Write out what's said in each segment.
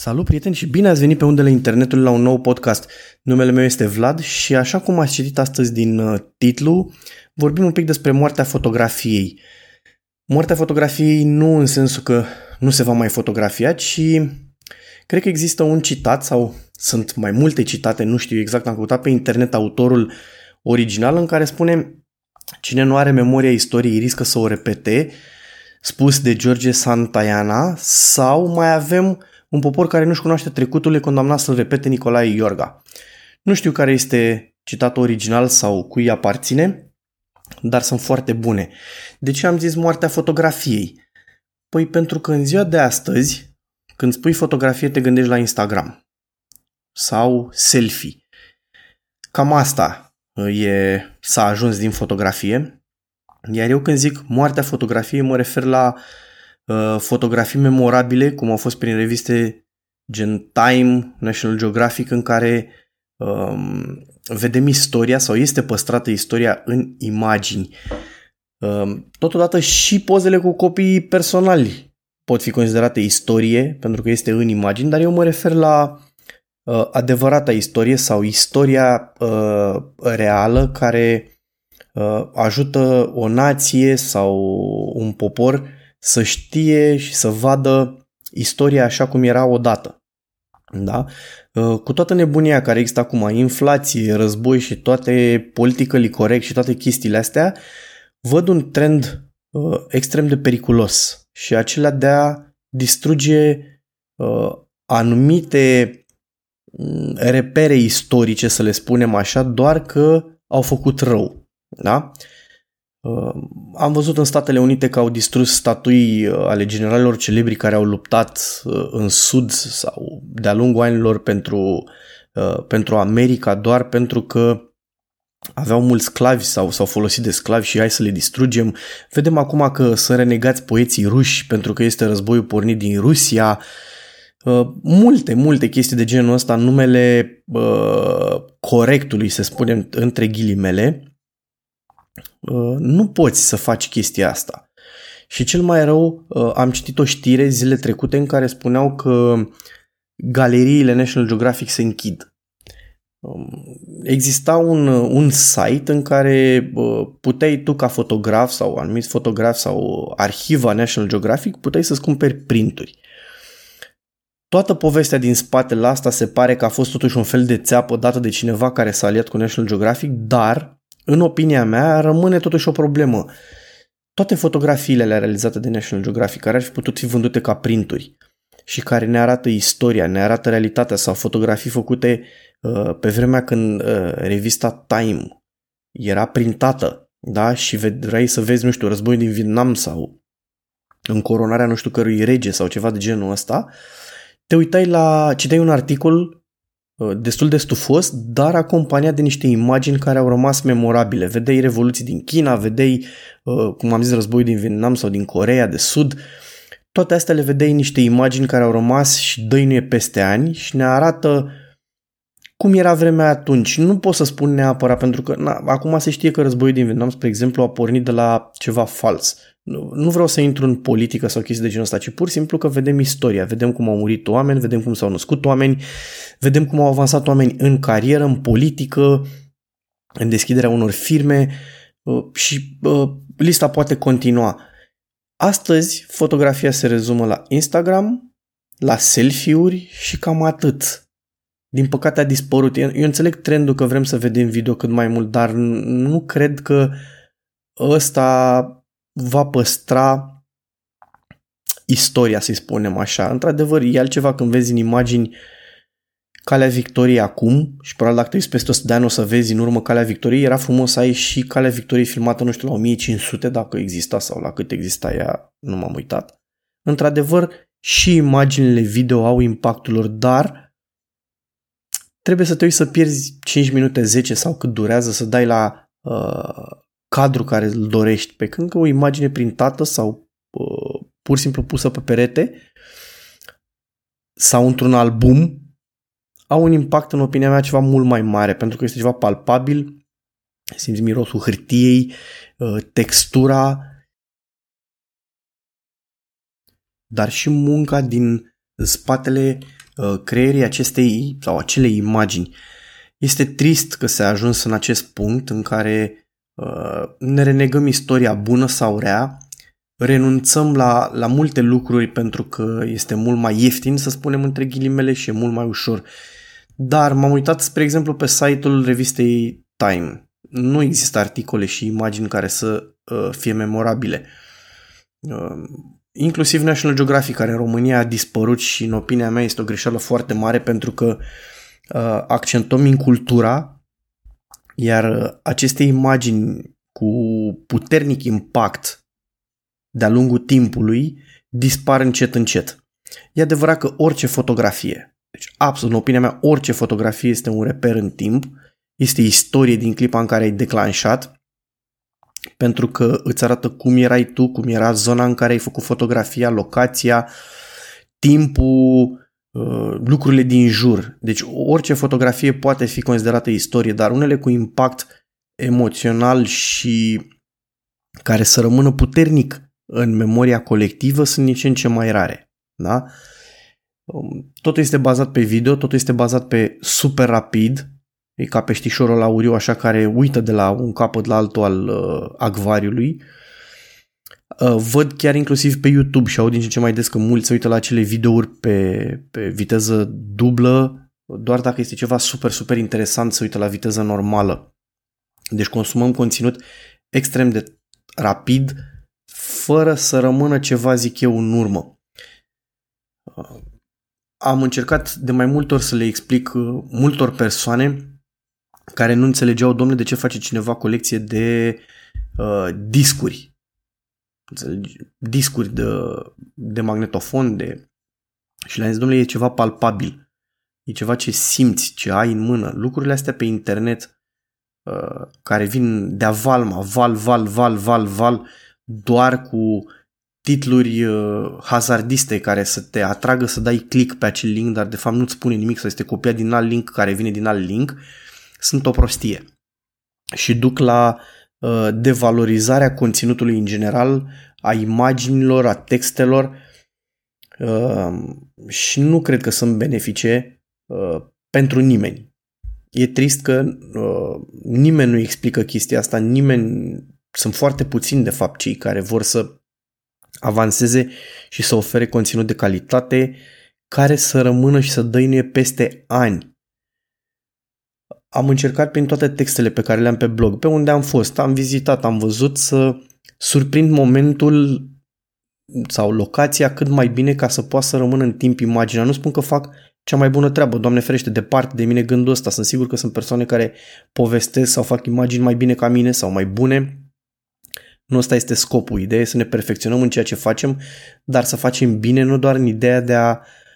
Salut prieteni și bine ați venit pe undele internetului la un nou podcast. Numele meu este Vlad și așa cum ați citit astăzi din uh, titlu, vorbim un pic despre moartea fotografiei. Moartea fotografiei nu în sensul că nu se va mai fotografia, ci cred că există un citat sau sunt mai multe citate, nu știu exact, am căutat pe internet autorul original în care spune cine nu are memoria istoriei riscă să o repete, spus de George Santayana, sau mai avem un popor care nu-și cunoaște trecutul e condamnat să-l repete Nicolae Iorga. Nu știu care este citatul original sau cui aparține, dar sunt foarte bune. De ce am zis moartea fotografiei? Păi pentru că în ziua de astăzi, când spui fotografie, te gândești la Instagram sau selfie. Cam asta e, s-a ajuns din fotografie. Iar eu când zic moartea fotografiei, mă refer la Uh, fotografii memorabile, cum au fost prin reviste gen Time, National Geographic, în care um, vedem istoria sau este păstrată istoria în imagini. Um, totodată și pozele cu copii personali pot fi considerate istorie, pentru că este în imagini, dar eu mă refer la uh, adevărata istorie sau istoria uh, reală care uh, ajută o nație sau un popor să știe și să vadă istoria așa cum era odată. Da? Uh, cu toată nebunia care există acum, inflație, război și toate politically corect și toate chestiile astea, văd un trend uh, extrem de periculos și acela de a distruge uh, anumite mm, repere istorice, să le spunem așa, doar că au făcut rău. Da? Uh, Uh, am văzut în Statele Unite că au distrus statui uh, ale generalilor celebri care au luptat uh, în Sud sau de-a lungul anilor pentru, pentru America doar pentru că aveau mulți sclavi sau s-au folosit de sclavi și hai să le distrugem. Vedem acum că sunt renegați poeții ruși pentru că este războiul pornit din Rusia. Multe, multe chestii de genul ăsta în numele corectului, să spunem, între ghilimele Uh, nu poți să faci chestia asta. Și cel mai rău, uh, am citit o știre zile trecute în care spuneau că galeriile National Geographic se închid. Um, exista un, un site în care uh, puteai tu ca fotograf sau anumit fotograf sau arhiva National Geographic puteai să-ți cumperi printuri. Toată povestea din spatele asta se pare că a fost totuși un fel de țeapă dată de cineva care s-a aliat cu National Geographic, dar în opinia mea, rămâne totuși o problemă. Toate fotografiile alea realizate de National Geographic, care ar fi putut fi vândute ca printuri și care ne arată istoria, ne arată realitatea sau fotografii făcute uh, pe vremea când uh, revista Time era printată, da? Și vrei să vezi, nu știu, războiul din Vietnam sau încoronarea nu știu cărui rege sau ceva de genul ăsta, te uitai la, citeai un articol Uh, destul de stufos, dar acompaniat de niște imagini care au rămas memorabile. Vedeai revoluții din China, vedeai, uh, cum am zis, războiul din Vietnam sau din Corea de Sud. Toate astea le vedeai niște imagini care au rămas și dăinuie peste ani și ne arată cum era vremea atunci. Nu pot să spun neapărat, pentru că na, acum se știe că războiul din Vietnam, spre exemplu, a pornit de la ceva fals. Nu, nu vreau să intru în politică sau chestii de genul ăsta, ci pur și simplu că vedem istoria, vedem cum au murit oameni, vedem cum s-au născut oameni, vedem cum au avansat oameni în carieră, în politică, în deschiderea unor firme uh, și uh, lista poate continua. Astăzi, fotografia se rezumă la Instagram, la selfie-uri și cam atât din păcate a dispărut. Eu înțeleg trendul că vrem să vedem video cât mai mult, dar nu cred că ăsta va păstra istoria, să-i spunem așa. Într-adevăr, e altceva când vezi în imagini Calea Victoriei acum și probabil dacă te peste 100 de ani o să vezi în urmă Calea Victoriei, era frumos să ai și Calea Victoriei filmată, nu știu, la 1500 dacă exista sau la cât exista ea, nu m-am uitat. Într-adevăr, și imaginile video au impactul lor, dar trebuie să te uiți să pierzi 5 minute, 10 sau cât durează să dai la uh, cadru care îl dorești, pe când că o imagine printată sau uh, pur și simplu pusă pe perete sau într-un album au un impact, în opinia mea, ceva mult mai mare, pentru că este ceva palpabil, simți mirosul hârtiei, uh, textura, dar și munca din spatele uh, creierii acestei sau acelei imagini. Este trist că s-a ajuns în acest punct în care uh, ne renegăm istoria bună sau rea, renunțăm la, la multe lucruri pentru că este mult mai ieftin, să spunem între ghilimele, și e mult mai ușor. Dar m-am uitat, spre exemplu, pe site-ul revistei Time. Nu există articole și imagini care să uh, fie memorabile. Uh, inclusiv National Geographic, care în România a dispărut și în opinia mea este o greșeală foarte mare pentru că uh, accentăm în cultura, iar aceste imagini cu puternic impact de-a lungul timpului dispar încet încet. E adevărat că orice fotografie, deci absolut în opinia mea, orice fotografie este un reper în timp, este istorie din clipa în care ai declanșat pentru că îți arată cum erai tu, cum era zona în care ai făcut fotografia, locația, timpul, uh, lucrurile din jur. Deci orice fotografie poate fi considerată istorie, dar unele cu impact emoțional și care să rămână puternic în memoria colectivă sunt nici în ce mai rare. Da? Um, totul este bazat pe video, totul este bazat pe super rapid, E ca peștișorul auriu așa care uită de la un capăt la altul al uh, acvariului. Uh, văd chiar inclusiv pe YouTube și aud din ce ce mai des că mulți se uită la acele videouri pe, pe viteză dublă, doar dacă este ceva super, super interesant să uită la viteză normală. Deci consumăm conținut extrem de rapid, fără să rămână ceva, zic eu, în urmă. Uh, am încercat de mai multe ori să le explic uh, multor persoane care nu înțelegeau, domnule, de ce face cineva colecție de uh, discuri. Discuri de, de magnetofon, de... Și le-am zis, domnule, e ceva palpabil. E ceva ce simți, ce ai în mână. Lucrurile astea pe internet uh, care vin de valma, val, val, val, val, val, doar cu titluri uh, hazardiste care să te atragă să dai click pe acel link, dar de fapt nu-ți spune nimic sau este copiat din alt link care vine din alt link, uh, sunt o prostie și duc la uh, devalorizarea conținutului în general, a imaginilor, a textelor uh, și nu cred că sunt benefice uh, pentru nimeni. E trist că uh, nimeni nu explică chestia asta, nimeni, sunt foarte puțini de fapt cei care vor să avanseze și să ofere conținut de calitate care să rămână și să dăinuie peste ani am încercat prin toate textele pe care le-am pe blog, pe unde am fost, am vizitat, am văzut să surprind momentul sau locația cât mai bine ca să poată să rămână în timp imaginea. Nu spun că fac cea mai bună treabă, Doamne ferește, departe de mine gândul ăsta. Sunt sigur că sunt persoane care povestesc sau fac imagini mai bine ca mine sau mai bune. Nu ăsta este scopul. Ideea e să ne perfecționăm în ceea ce facem, dar să facem bine, nu doar în ideea de a Uh, a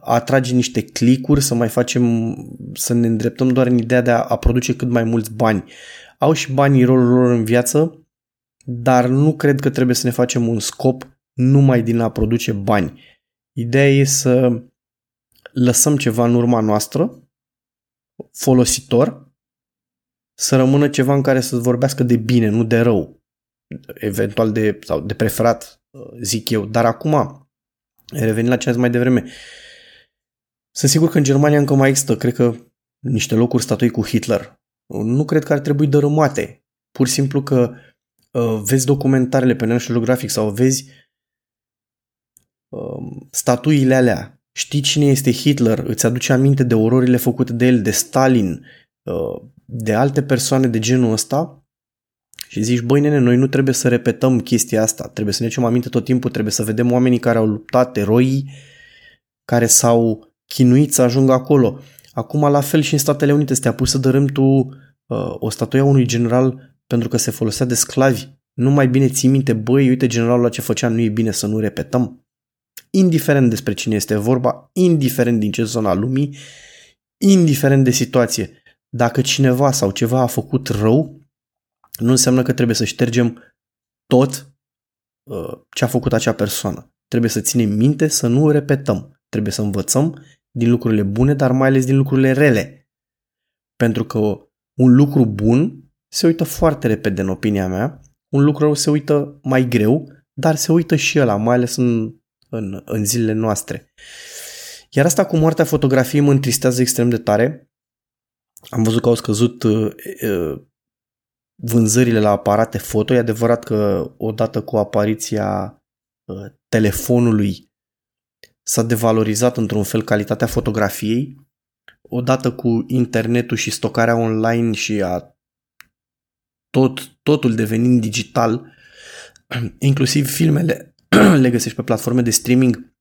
atrage niște clicuri, să mai facem, să ne îndreptăm doar în ideea de a, a produce cât mai mulți bani. Au și banii rolul lor în viață, dar nu cred că trebuie să ne facem un scop numai din a produce bani. Ideea e să lăsăm ceva în urma noastră, folositor, să rămână ceva în care să vorbească de bine, nu de rău, eventual de, sau de preferat, zic eu. Dar acum, revenind la ce ați mai devreme, sunt sigur că în Germania încă mai există, cred că, niște locuri statui cu Hitler. Nu cred că ar trebui dărâmate. Pur și simplu că uh, vezi documentarele pe National Geographic sau vezi uh, statuile alea. Știi cine este Hitler, îți aduce aminte de ororile făcute de el, de Stalin, uh, de alte persoane de genul ăsta și zici, băi nene, noi nu trebuie să repetăm chestia asta, trebuie să ne ducem aminte tot timpul, trebuie să vedem oamenii care au luptat, eroii care s-au chinuit să ajungă acolo. Acum, la fel și în Statele Unite, să te apuci să dărâm tu uh, o statuie a unui general pentru că se folosea de sclavi. Nu mai bine ții minte, băi, uite generalul la ce făcea, nu e bine să nu repetăm. Indiferent despre cine este vorba, indiferent din ce zona lumii, indiferent de situație. Dacă cineva sau ceva a făcut rău, nu înseamnă că trebuie să ștergem tot uh, ce a făcut acea persoană. Trebuie să ținem minte să nu repetăm. Trebuie să învățăm din lucrurile bune, dar mai ales din lucrurile rele. Pentru că un lucru bun se uită foarte repede în opinia mea, un lucru se uită mai greu, dar se uită și ăla, mai ales în, în, în zilele noastre. Iar asta cu moartea fotografiei mă întristează extrem de tare. Am văzut că au scăzut uh, uh, vânzările la aparate foto. E adevărat că odată cu apariția uh, telefonului s-a devalorizat într-un fel calitatea fotografiei. Odată cu internetul și stocarea online și a tot, totul devenind digital, inclusiv filmele le găsești pe platforme de streaming,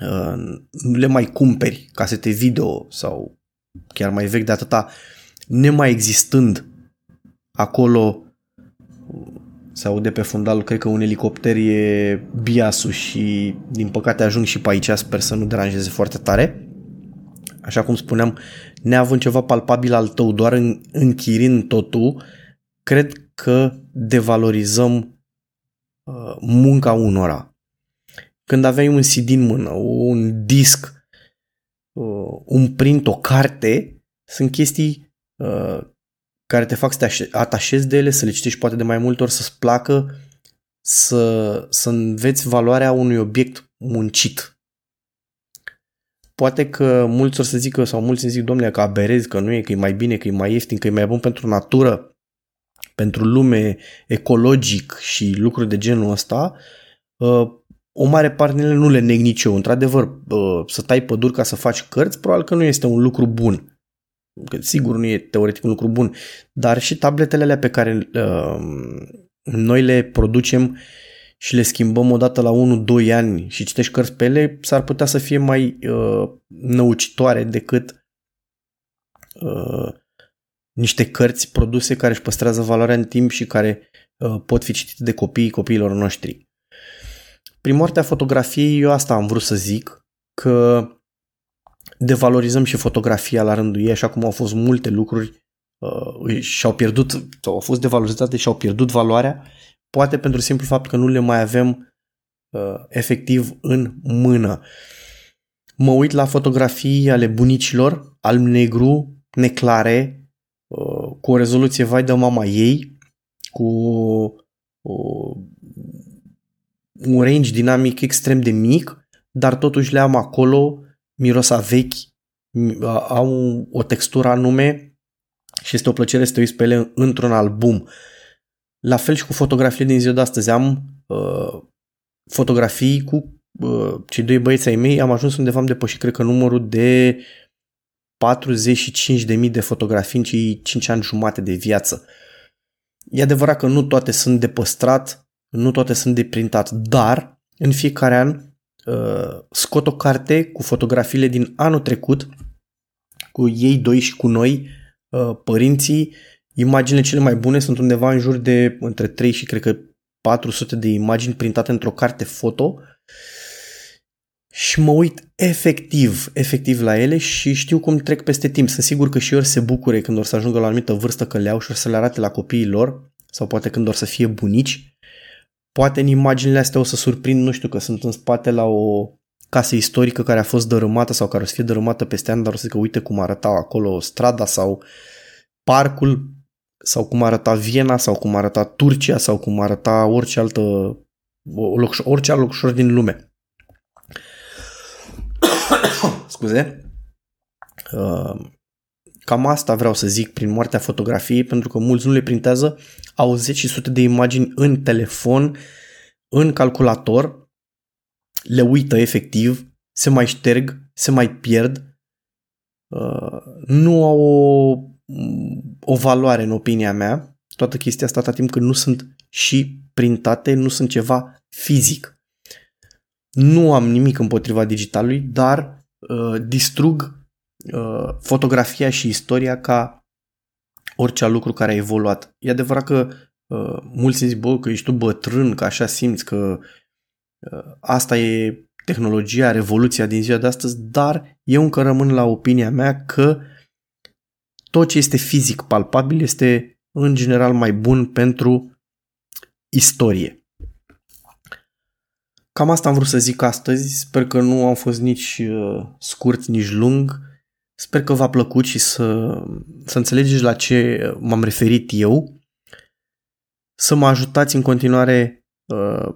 uh, nu le mai cumperi casete video sau chiar mai vechi de atâta, nemai existând acolo se aude pe fundal, cred că un elicopter e biasul și din păcate ajung și pe aici, sper să nu deranjeze foarte tare. Așa cum spuneam, neavând ceva palpabil al tău, doar în, închirind totul, cred că devalorizăm uh, munca unora. Când aveai un CD în mână, un disc, uh, un print, o carte, sunt chestii uh, care te fac să te atașezi de ele, să le citești poate de mai multe ori, să-ți placă, să, să înveți valoarea unui obiect muncit. Poate că mulți o să zică, sau mulți îmi zic, domnule, că aberezi, că nu e, că e mai bine, că e mai ieftin, că e mai bun pentru natură, pentru lume, ecologic și lucruri de genul ăsta, uh, o mare parte ele nu le neg nici eu. Într-adevăr, uh, să tai păduri ca să faci cărți, probabil că nu este un lucru bun că sigur nu e teoretic un lucru bun, dar și tabletele alea pe care uh, noi le producem și le schimbăm odată la 1-2 ani și citești cărți pe ele, s-ar putea să fie mai uh, năucitoare decât uh, niște cărți produse care își păstrează valoarea în timp și care uh, pot fi citite de copiii copiilor noștri. Prin moartea fotografiei, eu asta am vrut să zic, că devalorizăm și fotografia la rândul ei, așa cum au fost multe lucruri uh, și-au pierdut, sau au fost devalorizate și au pierdut valoarea, poate pentru simplu fapt că nu le mai avem uh, efectiv în mână. Mă uit la fotografii ale bunicilor, alb-negru, neclare, uh, cu o rezoluție vai de mama ei, cu uh, un range dinamic extrem de mic, dar totuși le am acolo miros a vechi, au o textură anume și este o plăcere să te uiți pe ele într-un album. La fel și cu fotografiile din ziua de astăzi. Am uh, fotografii cu uh, cei doi băieți ai mei. Am ajuns undeva, am depășit, cred că, numărul de 45.000 de fotografii în cei 5 ani jumate de viață. E adevărat că nu toate sunt de păstrat, nu toate sunt de printat, dar în fiecare an uh, scot o carte cu fotografiile din anul trecut, cu ei doi și cu noi, uh, părinții. Imaginile cele mai bune sunt undeva în jur de între 3 și cred că 400 de imagini printate într-o carte foto și mă uit efectiv, efectiv la ele și știu cum trec peste timp. Sunt sigur că și ei se bucure când or să ajungă la o anumită vârstă că le au și or să le arate la copiii lor sau poate când or să fie bunici Poate în imaginile astea o să surprind, nu știu, că sunt în spate la o casă istorică care a fost dărâmată sau care o să fie dărâmată peste ani, dar o să zică uite cum arăta acolo strada sau parcul sau cum arăta Viena sau cum arăta Turcia sau cum arăta orice altă orice alt loc din lume. Scuze. Uh, Cam asta vreau să zic prin moartea fotografiei, pentru că mulți nu le printează, au zeci și sute de imagini în telefon, în calculator, le uită efectiv, se mai șterg, se mai pierd, uh, nu au o, o valoare în opinia mea, toată chestia asta atâta timp când nu sunt și printate, nu sunt ceva fizic. Nu am nimic împotriva digitalului, dar uh, distrug uh, fotografia și istoria ca orice alt lucru care a evoluat. E adevărat că uh, mulți zic, bă, că ești tu bătrân, că așa simți, că uh, asta e tehnologia, revoluția din ziua de astăzi, dar eu încă rămân la opinia mea că tot ce este fizic palpabil este în general mai bun pentru istorie. Cam asta am vrut să zic astăzi, sper că nu am fost nici uh, scurt, nici lung. Sper că v-a plăcut și să, să înțelegeți la ce m-am referit eu. Să mă ajutați în continuare uh,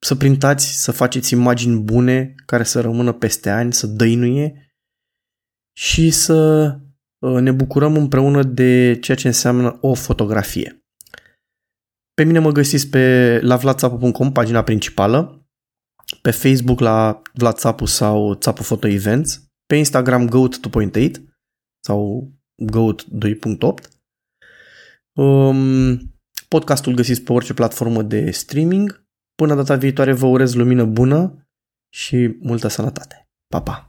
să printați, să faceți imagini bune care să rămână peste ani, să dăinuie și să uh, ne bucurăm împreună de ceea ce înseamnă o fotografie. Pe mine mă găsiți pe la vlatsapu.com, pagina principală, pe Facebook la Vlad sau Țapu Photo Events, pe Instagram Goat 2.8 sau Goat 2.8. Um, podcastul găsiți pe orice platformă de streaming. Până data viitoare vă urez lumină bună și multă sănătate. Pa, pa!